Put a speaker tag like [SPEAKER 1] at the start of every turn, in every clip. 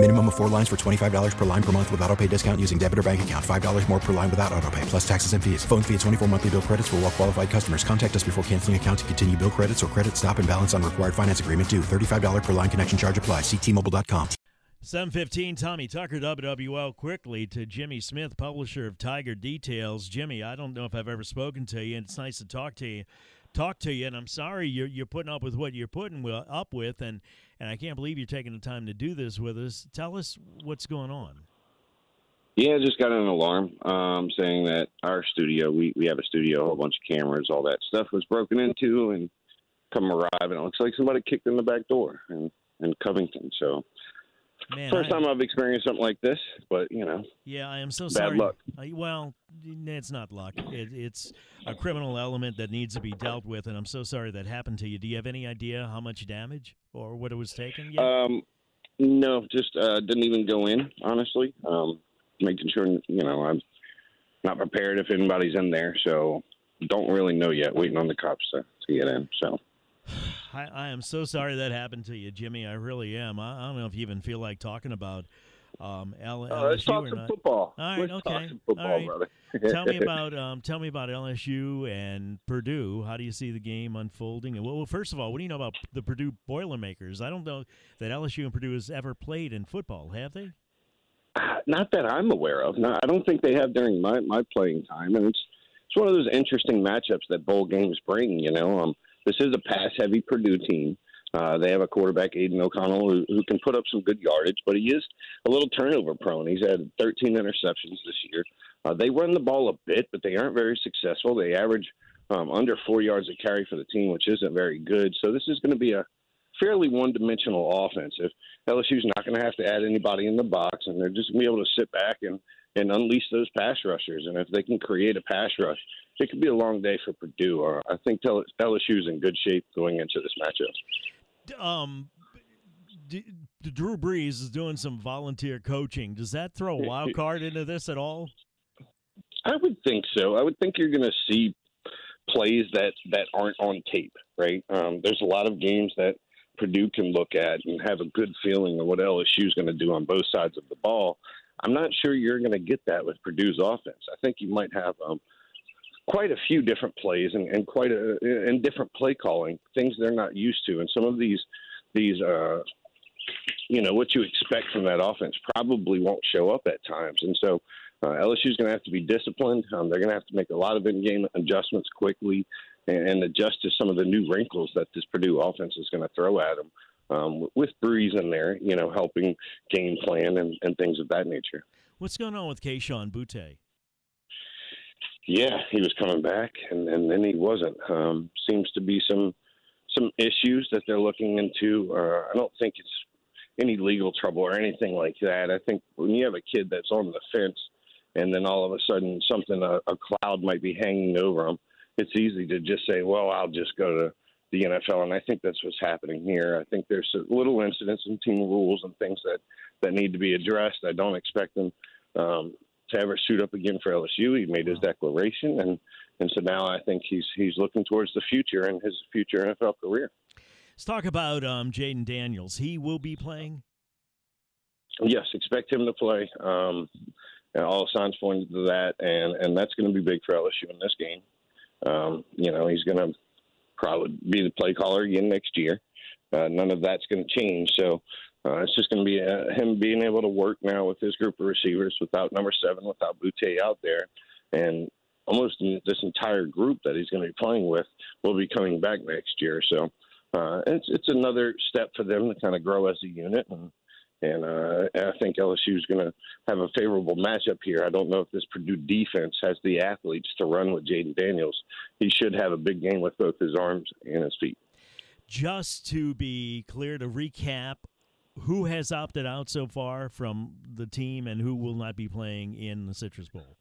[SPEAKER 1] Minimum of four lines for $25 per line per month with auto pay discount using debit or bank account. $5 more per line without auto pay, plus taxes and fees. Phone fee at 24 monthly bill credits for all well qualified customers. Contact us before canceling account to continue bill credits or credit stop and balance on required finance agreement due. $35 per line connection charge apply. Ctmobile.com.
[SPEAKER 2] 715 Tommy Tucker WWL quickly to Jimmy Smith, publisher of Tiger Details. Jimmy, I don't know if I've ever spoken to you, and it's nice to talk to you. Talk to you, and I'm sorry you're you're putting up with what you're putting up with, and and I can't believe you're taking the time to do this with us. Tell us what's going on.
[SPEAKER 3] Yeah, I just got an alarm um, saying that our studio, we, we have a studio, a whole bunch of cameras, all that stuff was broken into, and come arrive, and it looks like somebody kicked in the back door in, in Covington. So
[SPEAKER 2] Man,
[SPEAKER 3] First
[SPEAKER 2] I-
[SPEAKER 3] time I've experienced something like this, but you know,
[SPEAKER 2] Yeah, I am so
[SPEAKER 3] Bad
[SPEAKER 2] sorry.
[SPEAKER 3] luck.
[SPEAKER 2] Uh, well, it's not luck. It, it's a criminal element that needs to be dealt with, and I'm so sorry that happened to you. Do you have any idea how much damage or what it was taken yet?
[SPEAKER 3] um, no, just uh, didn't even go in. Honestly, um, making sure you know I'm not prepared if anybody's in there, so don't really know yet. Waiting on the cops to, to get in. So
[SPEAKER 2] I, I am so sorry that happened to you, Jimmy. I really am. I, I don't know if you even feel like talking about um, L-
[SPEAKER 3] Uh, let's
[SPEAKER 2] LSU
[SPEAKER 3] talk
[SPEAKER 2] or
[SPEAKER 3] some
[SPEAKER 2] not.
[SPEAKER 3] football.
[SPEAKER 2] All right,
[SPEAKER 3] Let's
[SPEAKER 2] okay.
[SPEAKER 3] football,
[SPEAKER 2] All right. tell me about um, tell me about LSU and Purdue. How do you see the game unfolding? And well, well, first of all, what do you know about the Purdue Boilermakers? I don't know that LSU and Purdue has ever played in football, have they?
[SPEAKER 3] Not that I'm aware of. No, I don't think they have during my, my playing time, and it's it's one of those interesting matchups that bowl games bring. You know, um, this is a pass heavy Purdue team. Uh, they have a quarterback, Aidan O'Connell, who, who can put up some good yardage, but he is a little turnover prone. He's had 13 interceptions this year. Uh, they run the ball a bit, but they aren't very successful. They average um, under four yards a carry for the team, which isn't very good. So this is going to be a fairly one-dimensional offense. If LSU's not going to have to add anybody in the box, and they're just going to be able to sit back and and unleash those pass rushers. And if they can create a pass rush, it could be a long day for Purdue. Or I think LSU's in good shape going into this matchup.
[SPEAKER 2] Um, D- D- Drew Brees is doing some volunteer coaching. Does that throw a wild card into this at all?
[SPEAKER 3] I would think so. I would think you're going to see plays that that aren't on tape, right? Um, there's a lot of games that Purdue can look at and have a good feeling of what LSU is going to do on both sides of the ball. I'm not sure you're going to get that with Purdue's offense. I think you might have um, quite a few different plays and, and quite a and different play calling things they're not used to, and some of these these uh, you know what you expect from that offense probably won't show up at times, and so uh, LSU's going to have to be disciplined. Um, they're going to have to make a lot of in-game adjustments quickly and, and adjust to some of the new wrinkles that this Purdue offense is going to throw at them. Um, with Brees in there, you know, helping game plan and, and things of that nature.
[SPEAKER 2] What's going on with Kayshon Boutte?
[SPEAKER 3] Yeah, he was coming back, and, and then he wasn't. Um, seems to be some some issues that they're looking into. Uh, I don't think it's any legal trouble or anything like that. I think when you have a kid that's on the fence, and then all of a sudden something a, a cloud might be hanging over him, it's easy to just say, "Well, I'll just go to the NFL." And I think that's what's happening here. I think there's little incidents and team rules and things that that need to be addressed. I don't expect them um, to ever suit up again for LSU. He made his declaration, and and so now I think he's he's looking towards the future and his future NFL career.
[SPEAKER 2] Let's talk about um, Jayden Daniels. He will be playing.
[SPEAKER 3] Yes, expect him to play. Um, and all signs point to that, and and that's going to be big for LSU in this game. Um, you know, he's going to probably be the play caller again next year. Uh, none of that's going to change. So uh, it's just going to be uh, him being able to work now with his group of receivers without number seven, without Boutte out there, and almost this entire group that he's going to be playing with will be coming back next year. So uh, it's it's another step for them to kind of grow as a unit and. And uh, I think LSU is going to have a favorable matchup here. I don't know if this Purdue defense has the athletes to run with Jayden Daniels. He should have a big game with both his arms and his feet.
[SPEAKER 2] Just to be clear, to recap, who has opted out so far from the team and who will not be playing in the Citrus Bowl?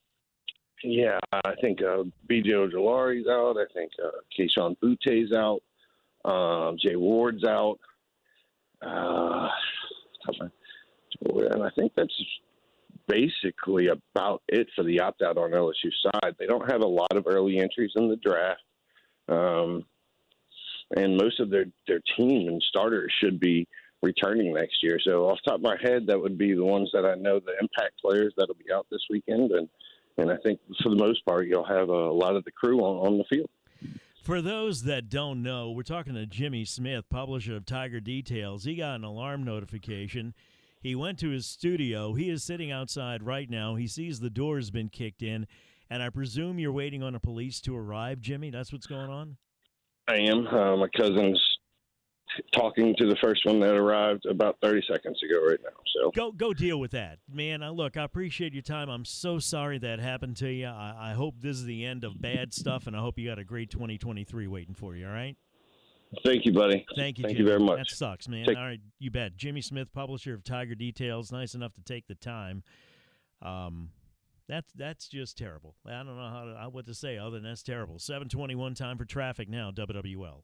[SPEAKER 3] Yeah, I think uh, B.J. Ojulari's out. I think uh, Kayshon Boutte's out. Um, Jay Ward's out. Uh, and I think that's basically about it for the opt out on LSU side. They don't have a lot of early entries in the draft. Um, and most of their, their team and starters should be returning next year. So off top of my head, that would be the ones that I know the impact players that'll be out this weekend, and and I think for the most part you'll have a lot of the crew on, on the field.
[SPEAKER 2] For those that don't know, we're talking to Jimmy Smith, publisher of Tiger Details. He got an alarm notification. He went to his studio. He is sitting outside right now. He sees the door has been kicked in, and I presume you're waiting on the police to arrive, Jimmy. That's what's going on.
[SPEAKER 3] I am. Uh, my cousin's talking to the first one that arrived about 30 seconds ago right now. So
[SPEAKER 2] go go deal with that, man. I, look, I appreciate your time. I'm so sorry that happened to you. I, I hope this is the end of bad stuff, and I hope you got a great 2023 waiting for you. All right.
[SPEAKER 3] Thank you, buddy.
[SPEAKER 2] Thank you.
[SPEAKER 3] Thank
[SPEAKER 2] Jimmy.
[SPEAKER 3] you very much.
[SPEAKER 2] That sucks, man.
[SPEAKER 3] Take-
[SPEAKER 2] All right, you bet. Jimmy Smith, publisher of Tiger Details, nice enough to take the time. Um, that's that's just terrible. I don't know how to, what to say other than that's terrible. 721 time for traffic now. WWL.